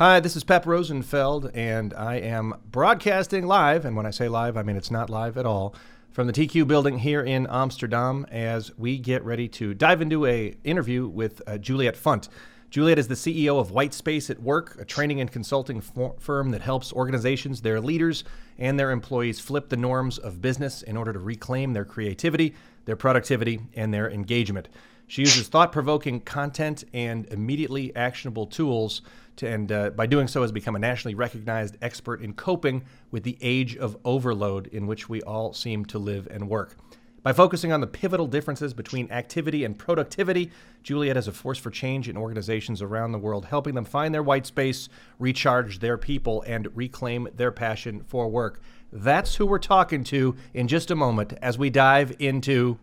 Hi, this is Pep Rosenfeld, and I am broadcasting live. And when I say live, I mean it's not live at all from the TQ building here in Amsterdam as we get ready to dive into a interview with uh, Juliet Funt. Juliet is the CEO of Whitespace at Work, a training and consulting for- firm that helps organizations, their leaders, and their employees flip the norms of business in order to reclaim their creativity, their productivity, and their engagement. She uses thought provoking content and immediately actionable tools, to, and uh, by doing so, has become a nationally recognized expert in coping with the age of overload in which we all seem to live and work. By focusing on the pivotal differences between activity and productivity, Juliet is a force for change in organizations around the world, helping them find their white space, recharge their people, and reclaim their passion for work. That's who we're talking to in just a moment as we dive into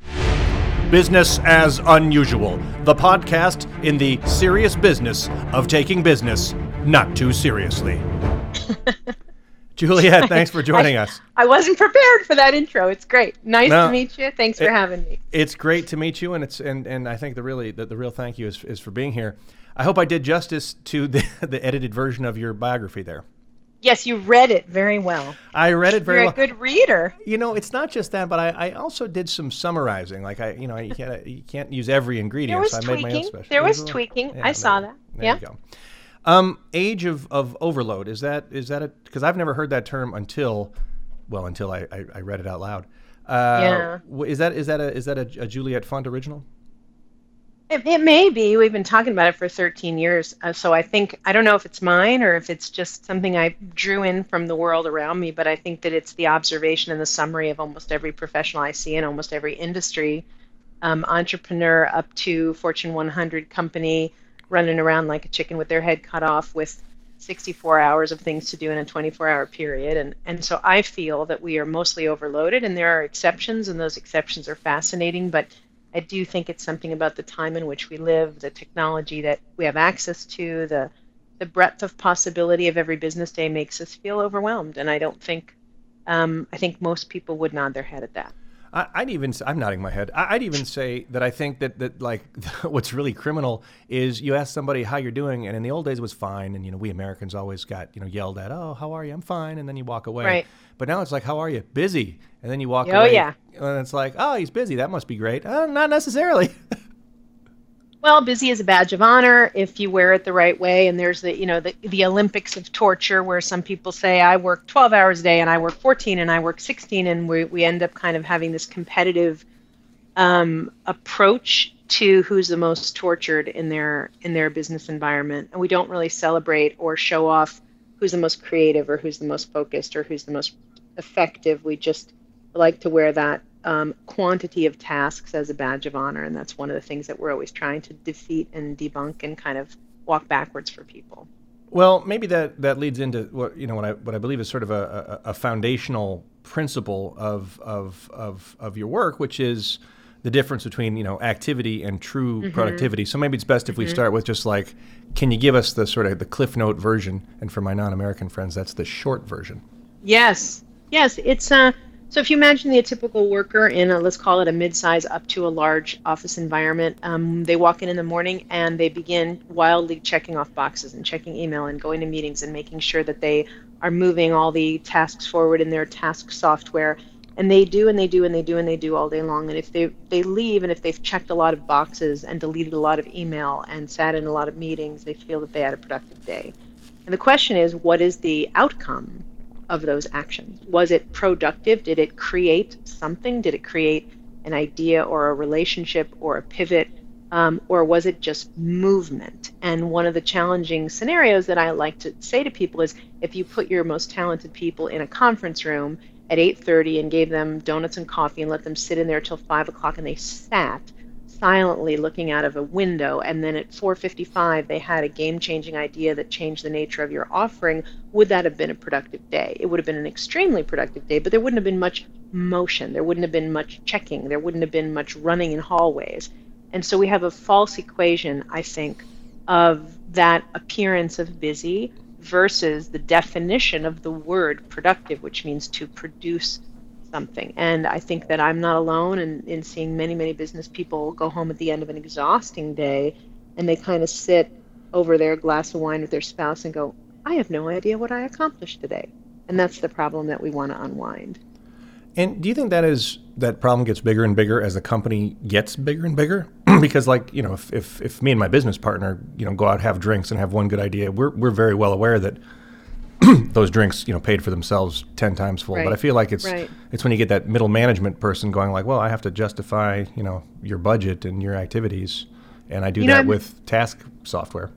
Business as Unusual, the podcast in the serious business of taking business not too seriously. Juliet, thanks for joining I, us. I wasn't prepared for that intro. It's great. Nice No, to meet you. Thanks it- for having me. It's great to meet you, and it's and, and I think the really the, the real thank you is, is for being here. I hope I did justice to the, the edited version of your biography there. Yes, you read it very well. I read it very well. You're well. a good reader. You know, it's not just that, but I, I also did some summarizing. Like I, you know, you can't you can't use every ingredient. There was so I made my own tweaking. special. There was a tweaking. yeah, I saw there- that. There Yeah. you go. Um, age of, of overload is that is that a because I've never heard that term until, well, until I, I, I read it out loud. Uh, Yeah. Is that is that a is that a, a Juliet Funt original? It, it may be. We've been talking about it for 13 years. Uh, so I think, I don't know if it's mine or if it's just something I drew in from the world around me, but I think that it's the observation and the summary of almost every professional I see in almost every industry, um, entrepreneur up to Fortune 100 company running around like a chicken with their head cut off with 64 hours of things to do in a 24 hour period. And, and so I feel that we are mostly overloaded, and there are exceptions, and those exceptions are fascinating. But I do think it's something about the time in which we live, the technology that we have access to, the the breadth of possibility of every business day makes us feel overwhelmed. And I don't think um, I think most people would nod their head at that. I'd even I'm nodding my head. I'd even say that I think that that like what's really criminal is you ask somebody how you're doing, and in the old days it was fine, and you know we Americans always got you know yelled at, oh how are you? I'm fine, and then you walk away. Right. But now it's like how are you? Busy, and then you walk Oh, away. yeah. And it's like oh he's busy. That must be great. Uh, not necessarily. Well, busy is a badge of honor if you wear it the right way. And there's the, you know, the, the Olympics of torture where some people say, I work 12 hours a day and I work 14 and I work 16. And we, we end up kind of having this competitive um, approach to who's the most tortured in their in their business environment. And we don't really celebrate or show off who's the most creative or who's the most focused or who's the most effective. We just like to wear that um, quantity of tasks as a badge of honor, and that's one of the things that we're always trying to defeat and debunk and kind of walk backwards for people. Well, maybe that, that leads into what you know what I what I believe is sort of a, a, a foundational principle of, of of of your work, which is the difference between you know activity and true Mm-hmm. productivity. So maybe it's best if we start with just like, can you give us the sort of the cliff note version? And for my non-American friends, that's the short version. Yes, yes, it's uh. So if you imagine the typical worker in a let's call it a mid-size up to a large office environment, um, they walk in in the morning and they begin wildly checking off boxes and checking email and going to meetings and making sure that they are moving all the tasks forward in their task software. And they do and they do and they do and they do all day long. And if they they leave and if they've checked a lot of boxes and deleted a lot of email and sat in a lot of meetings, they feel that they had a productive day. And the question is, what is the outcome of those actions? Was it productive? Did it create something? Did it create an idea or a relationship or a pivot? Um, or was it just movement? And one of the challenging scenarios that I like to say to people is if you put your most talented people in a conference room at 8.30 and gave them donuts and coffee and let them sit in there till 5 o'clock and they sat silently looking out of a window and then at 4:55 they had a game-changing idea that changed the nature of your offering would that have been a productive day? It would have been an extremely productive day but there wouldn't have been much motion there wouldn't have been much checking there wouldn't have been much running in hallways. And so we have a false equation i think of that appearance of busy versus the definition of the word productive which means to produce something. And I think that I'm not alone in, in seeing many, many business people go home at the end of an exhausting day and they kind of sit over their glass of wine with their spouse and go, I have no idea what I accomplished today. And that's the problem that we want to unwind. And do you think that is that problem gets bigger and bigger as the company gets bigger and bigger? because like, you know, if, if, if me and my business partner, you know, go out have drinks and have one good idea, we're we're very well aware that those drinks, you know, paid for themselves ten times full. Right. But I feel like it's Right. it's when you get that middle management person going like, well, I have to justify, you know, your budget and your activities, and I do You that I'm- with task software.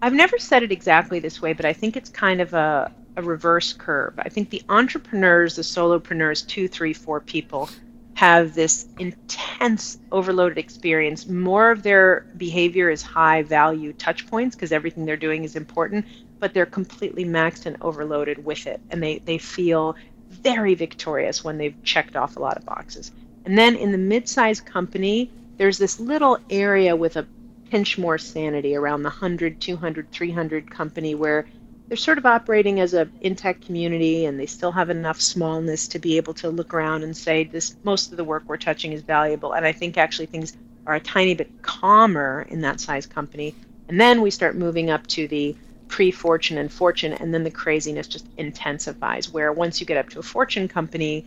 I've never said it exactly this way, but I think it's kind of a, a reverse curve. I think the entrepreneurs, the solopreneurs, two, three, four people, have this intense overloaded experience. More of their behavior is high value touch points because everything they're doing is important, but they're completely maxed and overloaded with it. And they, they feel very victorious when they've checked off a lot of boxes. And then in the mid sized company, there's this little area with a pinch more sanity around the 100, 200, 300 company where they're sort of operating as a intact community and they still have enough smallness to be able to look around and say this most of the work we're touching is valuable and i think actually things are a tiny bit calmer in that size company and then we start moving up to the pre-fortune and fortune and then the craziness just intensifies where once you get up to a fortune company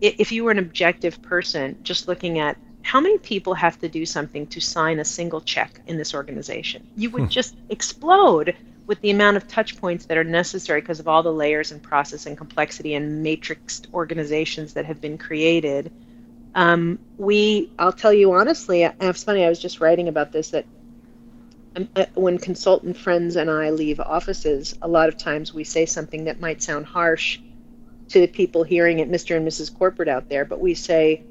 if you were an objective person just looking at how many people have to do something to sign a single check in this organization you would just explode with the amount of touch points that are necessary because of all the layers and process and complexity and matrixed organizations that have been created. Um, we i'll tell you honestly it's funny i was just writing about this that when consultant friends and i leave offices a lot of times we say something that might sound harsh to the people hearing it mr and mrs corporate out there but we say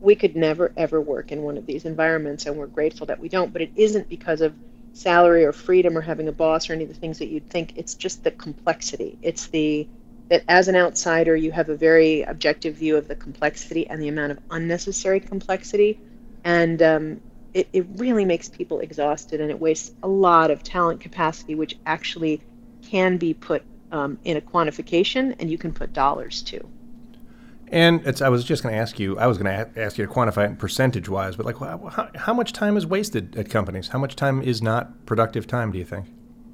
we could never ever work in one of these environments and we're grateful that we don't but it isn't because of salary or freedom or having a boss or any of the things that you'd think. It's just the complexity. It's the that as an outsider you have a very objective view of the complexity and the amount of unnecessary complexity. And um, it, it really makes people exhausted and it wastes a lot of talent capacity which actually can be put um, in a quantification and you can put dollars to And it's, I was just going to ask you, I was going to ask you to quantify it percentage wise, but like how, how, how much time is wasted at companies? How much time is not productive time, do you think?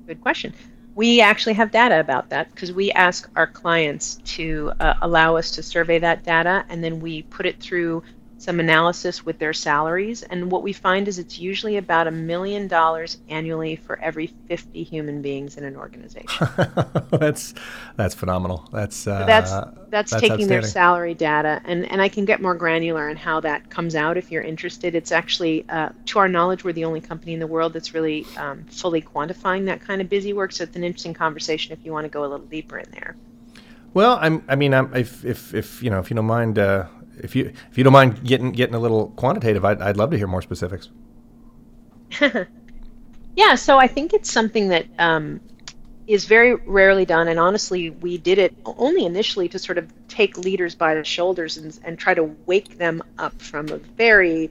Good question. We actually have data about that because we ask our clients to uh, allow us to survey that data and then we put it through some analysis with their salaries. And what we find is it's usually about a million dollars annually for every 50 human beings in an organization. that's that's phenomenal. That's uh, So that's that's, taking their salary data, and and I can get more granular on how that comes out if you're interested. It's actually, uh, to our knowledge, we're the only company in the world that's really um, fully quantifying that kind of busy work. So it's an interesting conversation if you want to go a little deeper in there. Well, I'm, I mean, I'm, if, if, if you know, if you don't mind, uh, if you if you don't mind getting getting a little quantitative, I'd, I'd love to hear more specifics. Yeah, so I think it's something that um, is very rarely done, and honestly, we did it only initially to sort of take leaders by the shoulders and, and try to wake them up from a very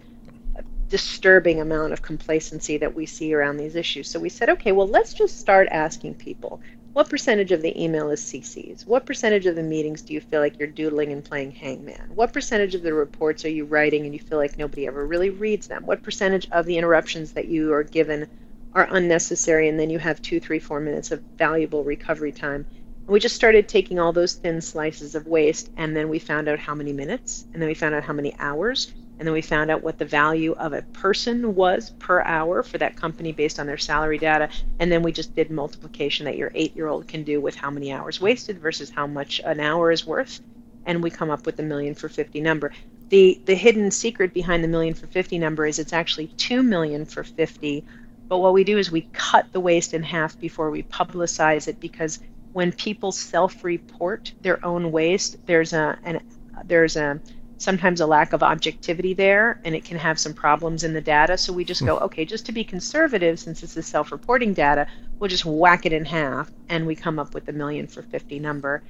disturbing amount of complacency that we see around these issues. So we said, okay, well, let's just start asking people what percentage of the email is CCs? What percentage of the meetings do you feel like you're doodling and playing hangman? What percentage of the reports are you writing and you feel like nobody ever really reads them? What percentage of the interruptions that you are given are unnecessary and then you have two, three, four minutes of valuable recovery time? And we just started taking all those thin slices of waste and then we found out how many minutes and then we found out how many hours and then we found out what the value of a person was per hour for that company based on their salary data. And then we just did multiplication that your eight year old can do with how many hours wasted versus how much an hour is worth. And we come up with the million for 50 number. The the hidden secret behind the million for 50 number is it's actually 2 million for 50 but what we do is we cut the waste in half before we publicize it because when people self-report their own waste there's a an there's a sometimes a lack of objectivity there and it can have some problems in the data so we just go okay just to be conservative since this is self-reporting data we'll just whack it in half and we come up with the million for 50 number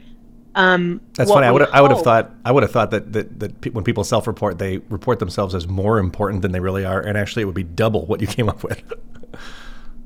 um, That's funny. I would I would have thought I would have thought that that, that pe- when people self-report, they report themselves as more important than they really are, and actually it would be double what you came up with.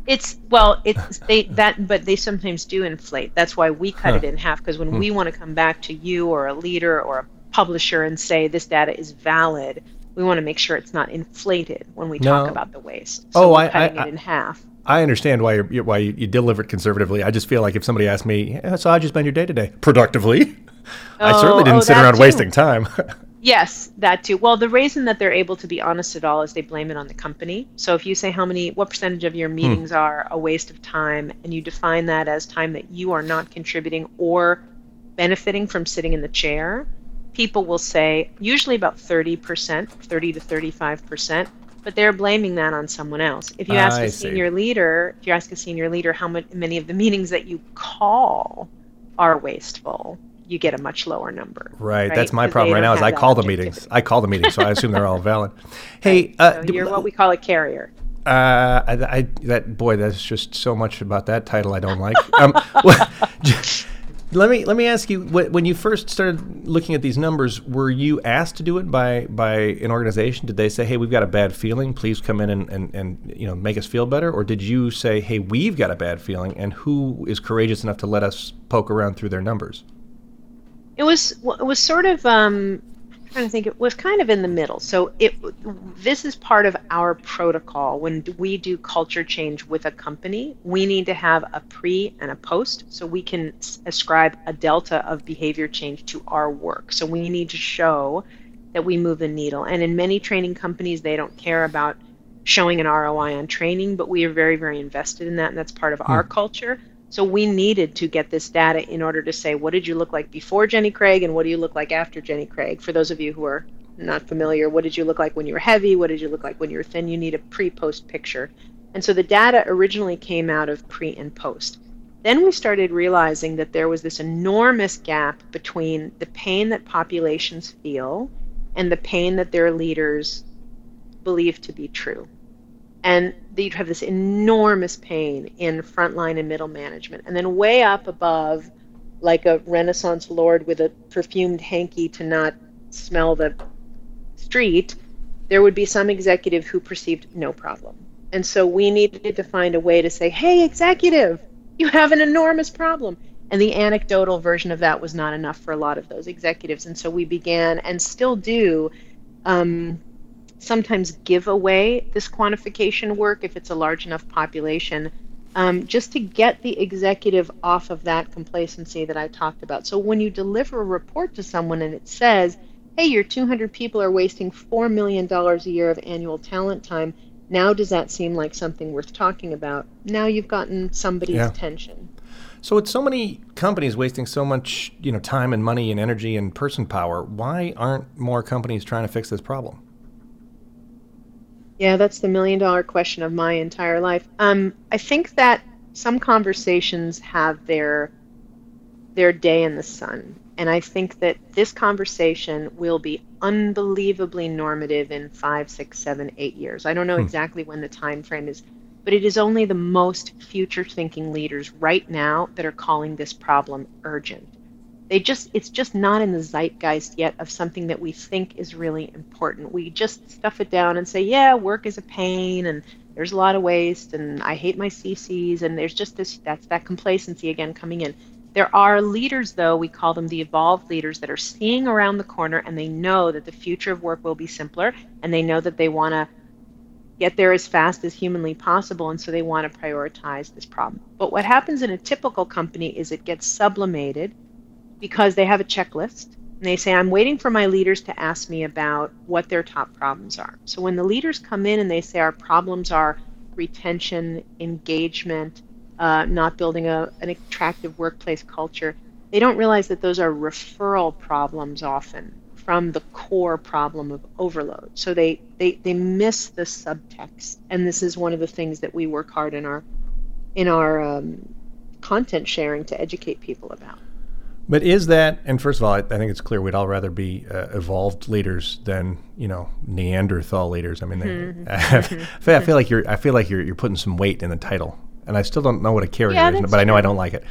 It's well, it's they that, but they sometimes do inflate. That's why we cut Huh. it in half because when we want to come back to you or a leader or a publisher and say this data is valid, we want to make sure it's not inflated when we talk about the waste. Oh, So we're I- I- cutting I- it in half. I understand why you're, why you, you deliver it conservatively. I just feel like if somebody asked me, yeah, "So how'd you spend your day today?" Productively. I certainly Oh, didn't oh, sit around too. wasting time. Yes, that too. Well, the reason that they're able to be honest at all is they blame it on the company. So if you say how many, what percentage of your hmm. meetings are a waste of time, and you define that as time that you are not contributing or benefiting from sitting in the chair, people will say usually about 30%, 30 to 35%, but they're blaming that on someone else. If you ask I a see. senior leader, if you ask a senior leader how much, many of the meetings that you call are wasteful, you get a much lower number. Right. That's my problem right now. Is I call the meetings. I call the meetings, so I assume they're all valid. Hey, uh, So d- you're what we call a carrier. uh, I, I, that boy, that's just so much about that title I don't like. Um, well, let me let me ask you: when you first started looking at these numbers, were you asked to do it by by an organization? Did they say, "Hey, we've got a bad feeling. Please come in and, and, and you know make us feel better," or did you say, "Hey, we've got a bad feeling, and who is courageous enough to let us poke around through their numbers?" It was it was sort of um, trying to think. It was kind of in the middle. So it this is part of our protocol when we do culture change with a company. We need to have a pre and a post, so we can ascribe a delta of behavior change to our work. So we need to show that we move the needle. And in many training companies, they don't care about showing an ROI on training, but we are very, very invested in that, and that's part of our hmm. culture. So we needed to get this data in order to say, what did you look like before Jenny Craig, and what do you look like after Jenny Craig? For those of you who are not familiar, what did you look like when you were heavy? What did you look like when you were thin? You need a pre-post picture. And so the data originally came out of pre and post. Then we started realizing that there was this enormous gap between the pain that populations feel and the pain that their leaders believe to be true. And you'd have this enormous pain in frontline and middle management. And then way up above, like a Renaissance lord with a perfumed hanky to not smell the street, there would be some executive who perceived no problem. And so we needed to find a way to say, hey, executive, you have an enormous problem. And the anecdotal version of that was not enough for a lot of those executives. And so we began and still do um, sometimes give away this quantification work if it's a large enough population, um, just to get the executive off of that complacency that I talked about. So when you deliver a report to someone and it says, hey, your 200 people are wasting $4 million a year of annual talent time, now does that seem like something worth talking about? Now you've gotten somebody's Yeah. attention. So with so many companies wasting so much, you know, time and money and energy and person power, why aren't more companies trying to fix this problem? Yeah, that's the million dollar question of my entire life. Um, I think that some conversations have their their day in the sun, and I think that this conversation will be unbelievably normative in five, six, seven, eight years. I don't know exactly when the time frame is, but it is only the most future thinking leaders right now that are calling this problem urgent they just it's just not in the zeitgeist yet of something that we think is really important. We just stuff it down and say yeah work is a pain and there's a lot of waste and i hate my cc's and there's just this that's that complacency again coming in. There are leaders though we call them the evolved leaders that are seeing around the corner and they know that the future of work will be simpler and they know that they want to get there as fast as humanly possible and so they want to prioritize this problem. But what happens in a typical company is it gets sublimated because they have a checklist and they say, I'm waiting for my leaders to ask me about what their top problems are. So when the leaders come in and they say, Our problems are retention, engagement, uh, not building a, an attractive workplace culture, they don't realize that those are referral problems often from the core problem of overload. So they, they, they miss the subtext. And this is one of the things that we work hard in our in our um, content sharing to educate people about. But is that, and first of all, I, I think it's clear we'd all rather be uh, evolved leaders than you know Neanderthal leaders. I mean, they, I, feel, I feel like you're, I feel like you're, you're putting some weight in the title, and I still don't know what a carrier Yeah, is, but I know I don't like it.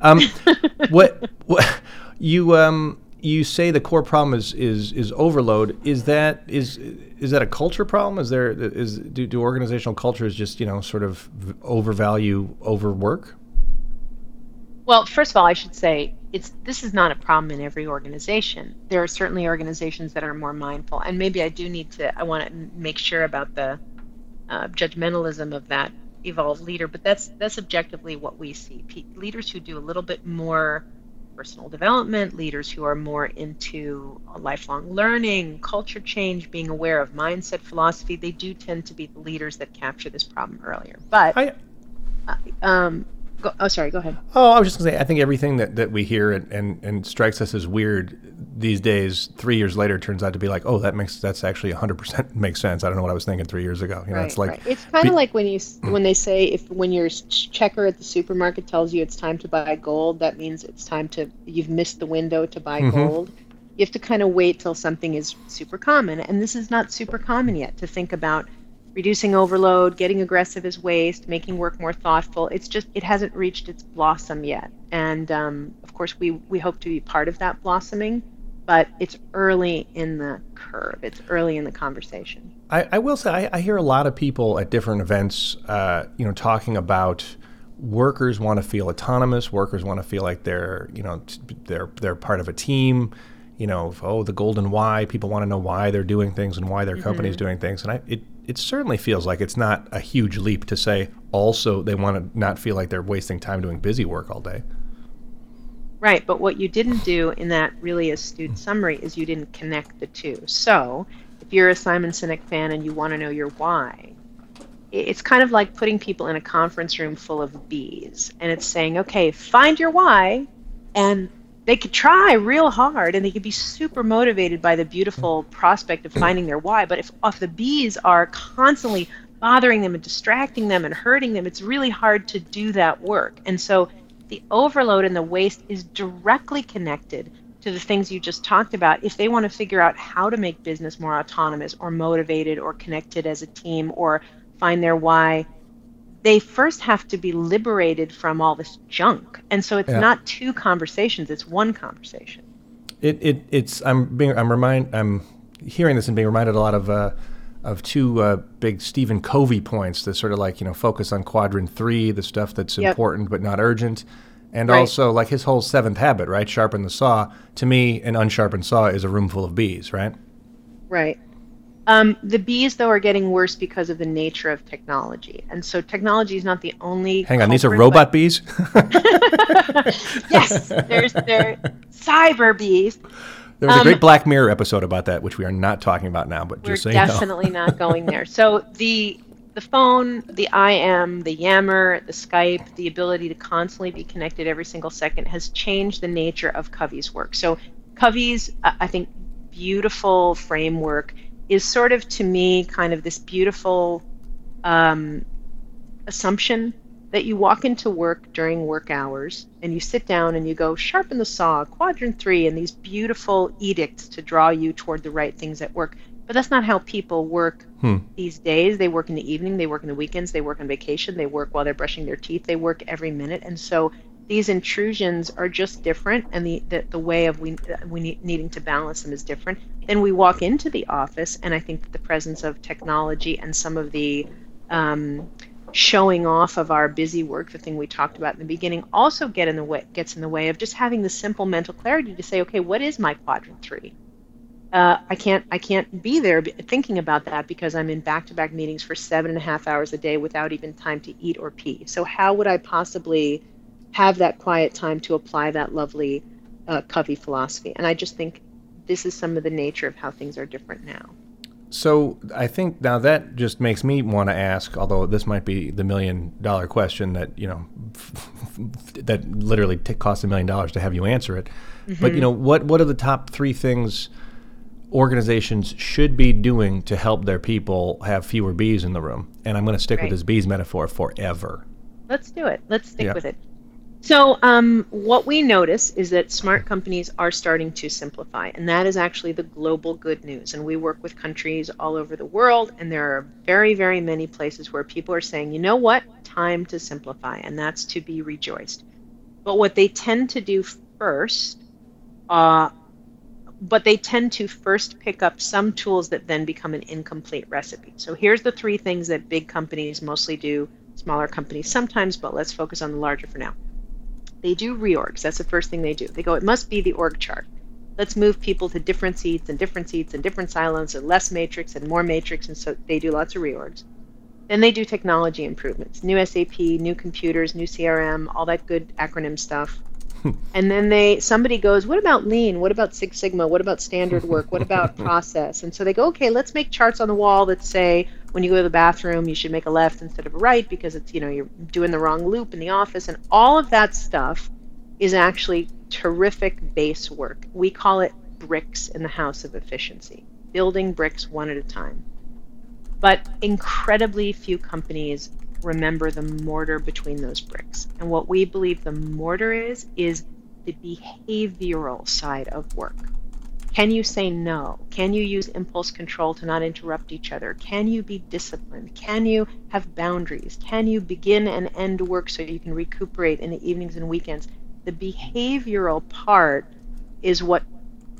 Um, what, what you um, you say the core problem is is is overload. Is that is is that a culture problem? Is there is do, do organizational cultures just you know sort of overvalue overwork? Well, first of all, I should say it's this is not a problem in every organization. There are certainly organizations that are more mindful, and maybe I do need to. I want to make sure about the uh, judgmentalism of that evolved leader, but that's that's objectively what we see. P- leaders who do a little bit more personal development, leaders who are more into lifelong learning, culture change, being aware of mindset philosophy, they do tend to be the leaders that capture this problem earlier. But I, uh, um, Go, oh, sorry. Go ahead. Oh, I was just going to say, I think everything that, that we hear and, and, and strikes us as weird these days, three years later, turns out to be like, oh, that makes that's actually 100% makes sense. I don't know what I was thinking three years ago. You know, right, it's like right. it's kind of like when you when they say if when your checker at the supermarket tells you it's time to buy gold, that means it's time to you've missed the window to buy mm-hmm. gold. You have to kind of wait till something is super common, and this is not super common yet to think about reducing overload, getting aggressive as waste, making work more thoughtful. It's just it hasn't reached its blossom yet, and um, of course we we hope to be part of that blossoming, but it's early in the curve. It's early in the conversation. I, I will say I, I, hear a lot of people at different events, uh, you know, talking about workers want to feel autonomous. Workers want to feel like they're you know they're they're part of a team you know, oh, the golden why. People want to know why they're doing things and why their mm-hmm. company's doing things. And I, it, it certainly feels like it's not a huge leap to say also they want to not feel like they're wasting time doing busy work all day. Right, but what you didn't do in that really astute hmm. summary is you didn't connect the two. So, if you're a Simon Sinek fan and you want to know your why, it's kind of like putting people in a conference room full of bees and it's saying, okay, find your why and they could try real hard and they could be super motivated by the beautiful prospect of finding their why. But if, if the bees are constantly bothering them and distracting them and hurting them, it's really hard to do that work. And so the overload and the waste is directly connected to the things you just talked about. If they want to figure out how to make business more autonomous or motivated or connected as a team or find their why, they first have to be liberated from all this junk. And so it's yeah. not two conversations, it's one conversation. It, it it's I'm being I'm remind I'm hearing this and being reminded a lot of uh, of two uh, big Stephen Covey points that sort of like you know focus on quadrant three, the stuff that's yep. important but not urgent, and right. also like his whole seventh habit, right? Sharpen the saw. To me, an unsharpened saw is a room full of bees, right? Right. Um, the bees, though, are getting worse because of the nature of technology, and so technology is not the only. Hang on, these are robot bees. yes, there's there cyber bees. There was um, a great Black Mirror episode about that, which we are not talking about now. But just so you know, definitely not going there. So the the phone, the IM, the Yammer, the Skype, the ability to constantly be connected every single second has changed the nature of Covey's work. So Covey's, I think, beautiful framework is sort of to me kind of this beautiful um, assumption that you walk into work during work hours and you sit down and you go sharpen the saw quadrant three and these beautiful edicts to draw you toward the right things at work. But that's not how people work hmm. these days. They work in the evening they work in the weekends they work on vacation they work while they're brushing their teeth they work every minute. And so these intrusions are just different and the, the, the way of we, we need, needing to balance them is different then we walk into the office and i think that the presence of technology and some of the um, showing off of our busy work the thing we talked about in the beginning also get in the way gets in the way of just having the simple mental clarity to say okay what is my quadrant three uh, I can't I can't be there thinking about that because I'm in back-to-back meetings for seven and a half hours a day without even time to eat or pee. So how would I possibly have that quiet time to apply that lovely uh, Covey philosophy. And I just think this is some of the nature of how things are different now. So I think now that just makes me want to ask, although this might be the million dollar question that you know that literally t- costs a million dollars to have you answer it. Mm-hmm. But you know what? What are the top three things organizations should be doing to help their people have fewer bees in the room? And I'm going to stick right. with this bees metaphor forever. Let's do it. Let's stick yeah. with it. So, um, what we notice is that smart companies are starting to simplify, and that is actually the global good news. And we work with countries all over the world, and there are very, very many places where people are saying, you know what, time to simplify, and that's to be rejoiced. But what they tend to do first, uh, but they tend to first pick up some tools that then become an incomplete recipe. So, here's the three things that big companies mostly do, smaller companies sometimes, but let's focus on the larger for now they do reorgs. That's the first thing they do. They go, it must be the org chart. Let's move people to different seats and different seats and different silos and less matrix and more matrix. And so they do lots of reorgs. Then they do technology improvements, new SAP, new computers, new CRM, all that good acronym stuff. and then they somebody goes, "What about lean? What about Six Sigma? What about standard work? What about process?" And so they go, "Okay, let's make charts on the wall that say when you go to the bathroom, you should make a left instead of a right because it's, you know, you're doing the wrong loop in the office and all of that stuff is actually terrific base work. We call it bricks in the house of efficiency, building bricks one at a time. But incredibly few companies remember the mortar between those bricks. And what we believe the mortar is, is the behavioral side of work. Can you say no? Can you use impulse control to not interrupt each other? Can you be disciplined? Can you have boundaries? Can you begin and end work so you can recuperate in the evenings and weekends? The behavioral part is what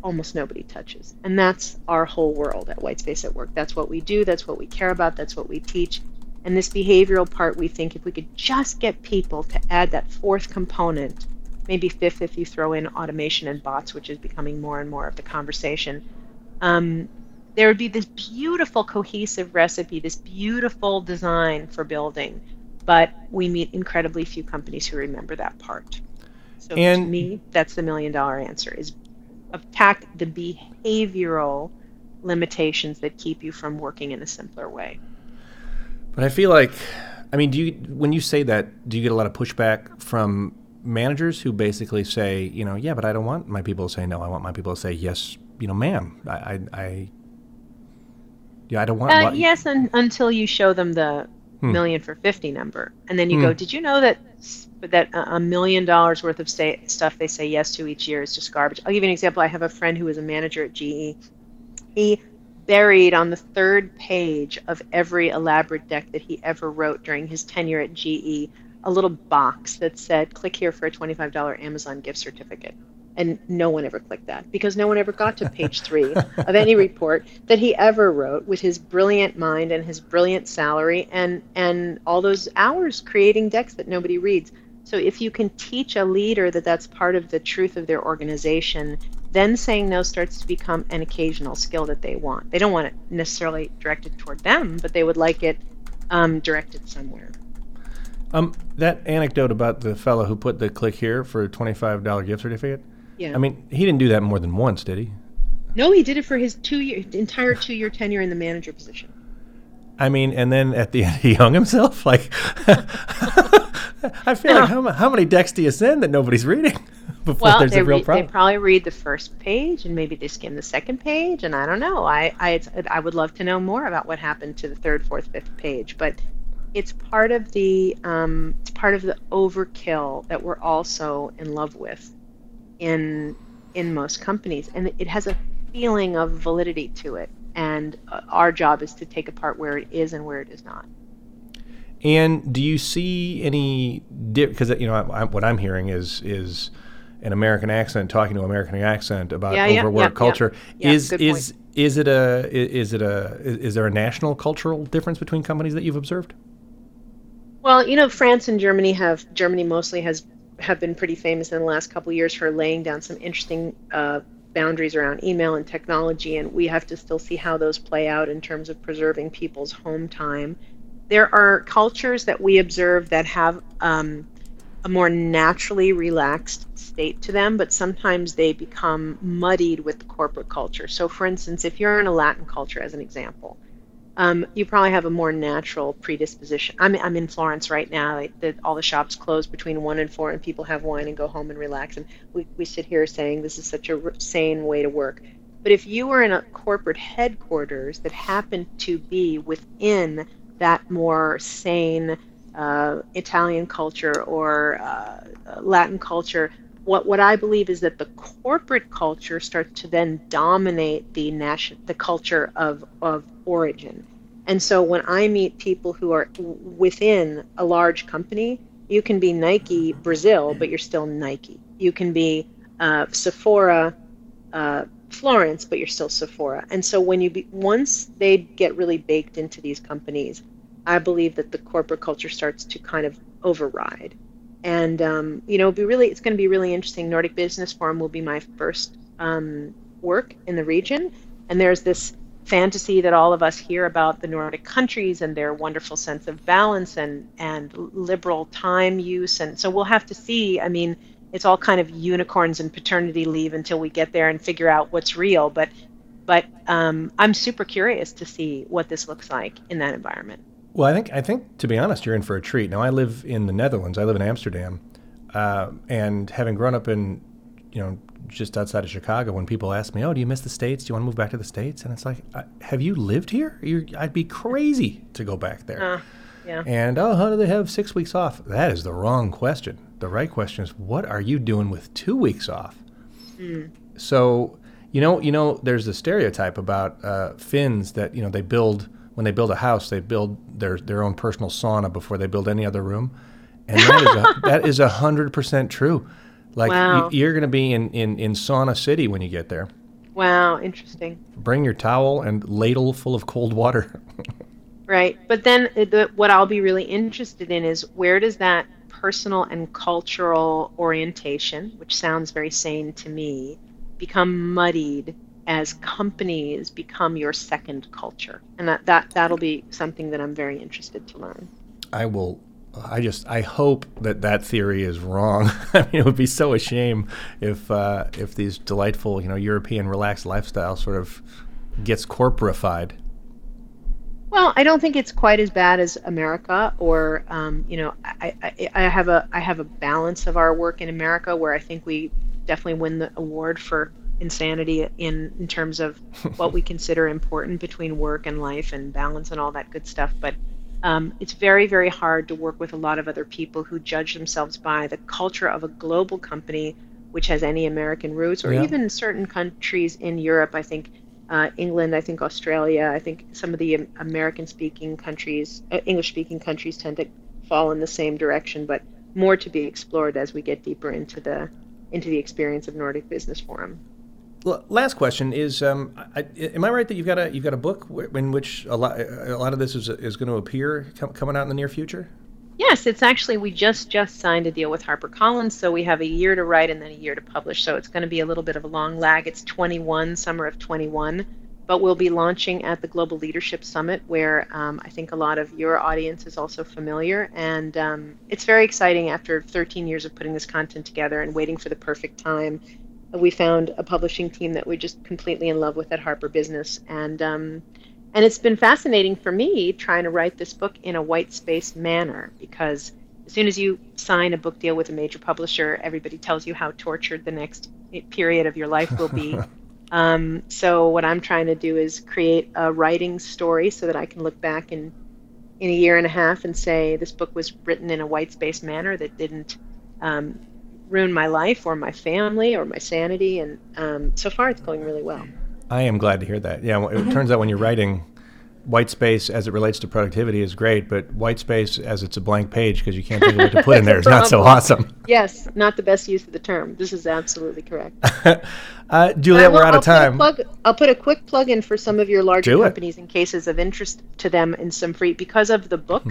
almost nobody touches. And that's our whole world at Whitespace at Work. That's what we do, that's what we care about, that's what we teach. And this behavioral part, we think if we could just get people to add that fourth component, maybe fifth if you throw in automation and bots, which is becoming more and more of the conversation, um, there would be this beautiful cohesive recipe, this beautiful design for building. But we meet incredibly few companies who remember that part. So and to me, that's the million dollar answer is attack the behavioral limitations that keep you from working in a simpler way. But I feel like, I mean, do you when you say that, do you get a lot of pushback from managers who basically say, you know, yeah, but I don't want my people to say no. I want my people to say yes, you know, ma'am. I, I, I yeah, I don't want. Uh, yes, un, until you show them the hmm. million for fifty number, and then you hmm. go, did you know that that a million dollars worth of stuff they say yes to each year is just garbage? I'll give you an example. I have a friend who was a manager at GE. He buried on the third page of every elaborate deck that he ever wrote during his tenure at GE a little box that said, click here for a $25 Amazon gift certificate. And no one ever clicked that because no one ever got to page three of any report that he ever wrote with his brilliant mind and his brilliant salary and, and all those hours creating decks that nobody reads. So if you can teach a leader that that's part of the truth of their organization, then saying no starts to become an occasional skill that they want. They don't want it necessarily directed toward them, but they would like it um, directed somewhere. Um, that anecdote about the fellow who put the click here for a twenty-five dollar gift certificate. Yeah. I mean, he didn't do that more than once, did he? No, he did it for his two year entire two year tenure in the manager position. I mean, and then at the end he hung himself. Like, I feel no. like how, how many decks do you send that nobody's reading before well, there's a real problem? They probably read the first page and maybe they skim the second page, and I don't know. I I I would love to know more about what happened to the third, fourth, fifth page, but it's part of the um, it's part of the overkill that we're also in love with in in most companies, and it has a feeling of validity to it. And uh, our job is to take apart where it is and where it is not. And do you see any because you know I, I, what I'm hearing is is an American accent talking to American accent about yeah, overwork yeah, culture. Yeah, is is point. is it a is it a is there a national cultural difference between companies that you've observed? Well, you know, France and Germany have Germany mostly has have been pretty famous in the last couple of years for laying down some interesting uh, boundaries around email and technology, and we have to still see how those play out in terms of preserving people's home time. There are cultures that we observe that have um, a more naturally relaxed state to them, but sometimes they become muddied with the corporate culture. So, for instance, if you're in a Latin culture, as an example, um, you probably have a more natural predisposition. I'm, I'm in Florence right now. Like the, all the shops close between 1 and 4, and people have wine and go home and relax. And we, we sit here saying this is such a sane way to work. But if you were in a corporate headquarters that happened to be within that more sane uh, Italian culture or uh, Latin culture, what what I believe is that the corporate culture starts to then dominate the nation, the culture of of origin. And so when I meet people who are within a large company, you can be Nike Brazil, but you're still Nike. You can be uh, Sephora uh, Florence, but you're still Sephora. And so when you be, once they get really baked into these companies, I believe that the corporate culture starts to kind of override. And um, you know, be really it's going to be really interesting. Nordic Business Forum will be my first um, work in the region, and there's this fantasy that all of us hear about the Nordic countries and their wonderful sense of balance and and liberal time use. And so we'll have to see. I mean it's all kind of unicorns and paternity leave until we get there and figure out what's real. But but um, I'm super curious to see what this looks like in that environment. Well, I think I think to be honest, you're in for a treat. Now, I live in the Netherlands. I live in Amsterdam, uh, and having grown up in, you know, just outside of Chicago, when people ask me, "Oh, do you miss the states? Do you want to move back to the states?" and it's like, "Have you lived here? You're, I'd be crazy to go back there." Uh, yeah. And oh, how do they have six weeks off? That is the wrong question. The right question is, what are you doing with two weeks off? Mm. So, you know, you know, there's a stereotype about uh, Finns that you know they build when they build a house, they build their their own personal sauna before they build any other room, and that is a, that is a hundred percent true. Like Wow. you, you're going to be in, in in sauna city when you get there. Wow, interesting. Bring your towel and ladle full of cold water. Right. But then uh, the, what I'll be really interested in is where does that personal and cultural orientation, which sounds very sane to me, become muddied as companies become your second culture? And that, that, that'll be something that I'm very interested to learn. I will. I just I hope that that theory is wrong. I mean, it would be so a shame if uh, if these delightful you know European relaxed lifestyle sort of gets corporified. Well, I don't think it's quite as bad as America, or um, you know, I, I, I have a I have a balance of our work in America where I think we definitely win the award for insanity in in terms of what we consider important between work and life and balance and all that good stuff. But um, it's very very hard to work with a lot of other people who judge themselves by the culture of a global company which has any American roots, or Yeah. even certain countries in Europe. I think uh, England, I think Australia, I think some of the American speaking countries, uh, English speaking countries tend to fall in the same direction, but more to be explored as we get deeper into the into the experience of Nordic Business Forum. Last question is: um, I, Am I right that you've got a you've got a book in which a lot a lot of this is is going to appear com- coming out in the near future? Yes, it's actually we just just signed a deal with HarperCollins, so we have a year to write and then a year to publish. So it's going to be a little bit of a long lag. It's 21, summer of 21, but we'll be launching at the Global Leadership Summit, where um, I think a lot of your audience is also familiar, and um, it's very exciting. After 13 years of putting this content together and waiting for the perfect time, we found a publishing team that we're just completely in love with at Harper Business, and um, and it's been fascinating for me trying to write this book in a white space manner because as soon as you sign a book deal with a major publisher, everybody tells you how tortured the next period of your life will be. um, so what I'm trying to do is create a writing story so that I can look back in in a year and a half and say this book was written in a white space manner that didn't um, ruin my life or my family or my sanity. And um, so far, it's going really well. I am glad to hear that. Yeah, it turns out when you're writing, white space as it relates to productivity is great, but white space as it's a blank page because you can't think of what to put in there is not so awesome. Yes, not the best use of the term. This is absolutely correct. uh, Juliet, Uh, well, we're out I'll of time. Put plug, I'll put a quick plug in for some of your larger companies in cases of interest to them in some free. Because of the book, Hmm.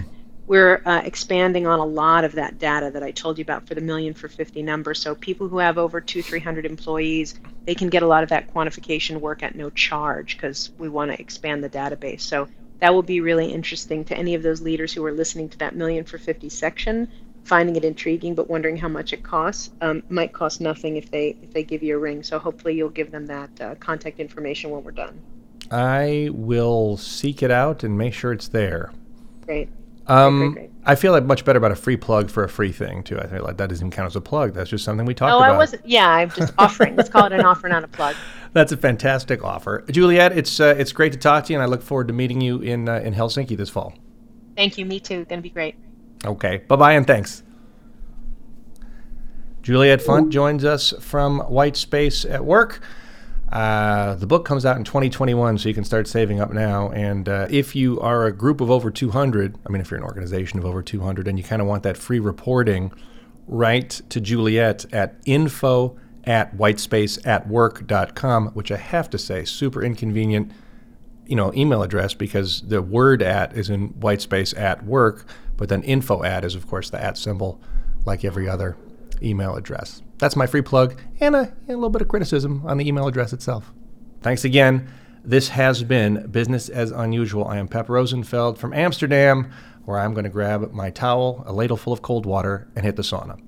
We're uh, expanding on a lot of that data that I told you about for the million for 50 number. So people who have over two, 300 employees, they can get a lot of that quantification work at no charge because we want to expand the database. So that will be really interesting to any of those leaders who are listening to that million for 50 section finding it intriguing but wondering how much it costs um, might cost nothing if they if they give you a ring so hopefully you'll give them that uh, contact information when we're done I will seek it out and make sure it's there. great Um, great. I feel like much better about a free plug for a free thing too. I think like that doesn't even count as a plug. That's just something we talked oh about. i wasn't yeah i'm just offering let's call it an offer not a plug That's a fantastic offer, Juliet. It's uh, it's great to talk to you, and I look forward to meeting you in uh, in Helsinki this fall. thank you me too gonna be great Okay, bye bye, and thanks. Juliet Funt joins us from White Space at Work. Uh, the book comes out in 2021, so you can start saving up now. And uh, if you are a group of over 200, I mean, if you're an organization of over 200 and you kind of want that free reporting, write to Juliet at info at whitespaceatwork.com, which I have to say, super inconvenient you know email address because the word at is in white space at work but then info at is of course the at symbol like every other email address that's my free plug and a, a little bit of criticism on the email address itself thanks again This has been Business as Unusual. I am Pep Rosenfeld from Amsterdam, where I'm going to grab my towel, a ladle full of cold water, and hit the sauna.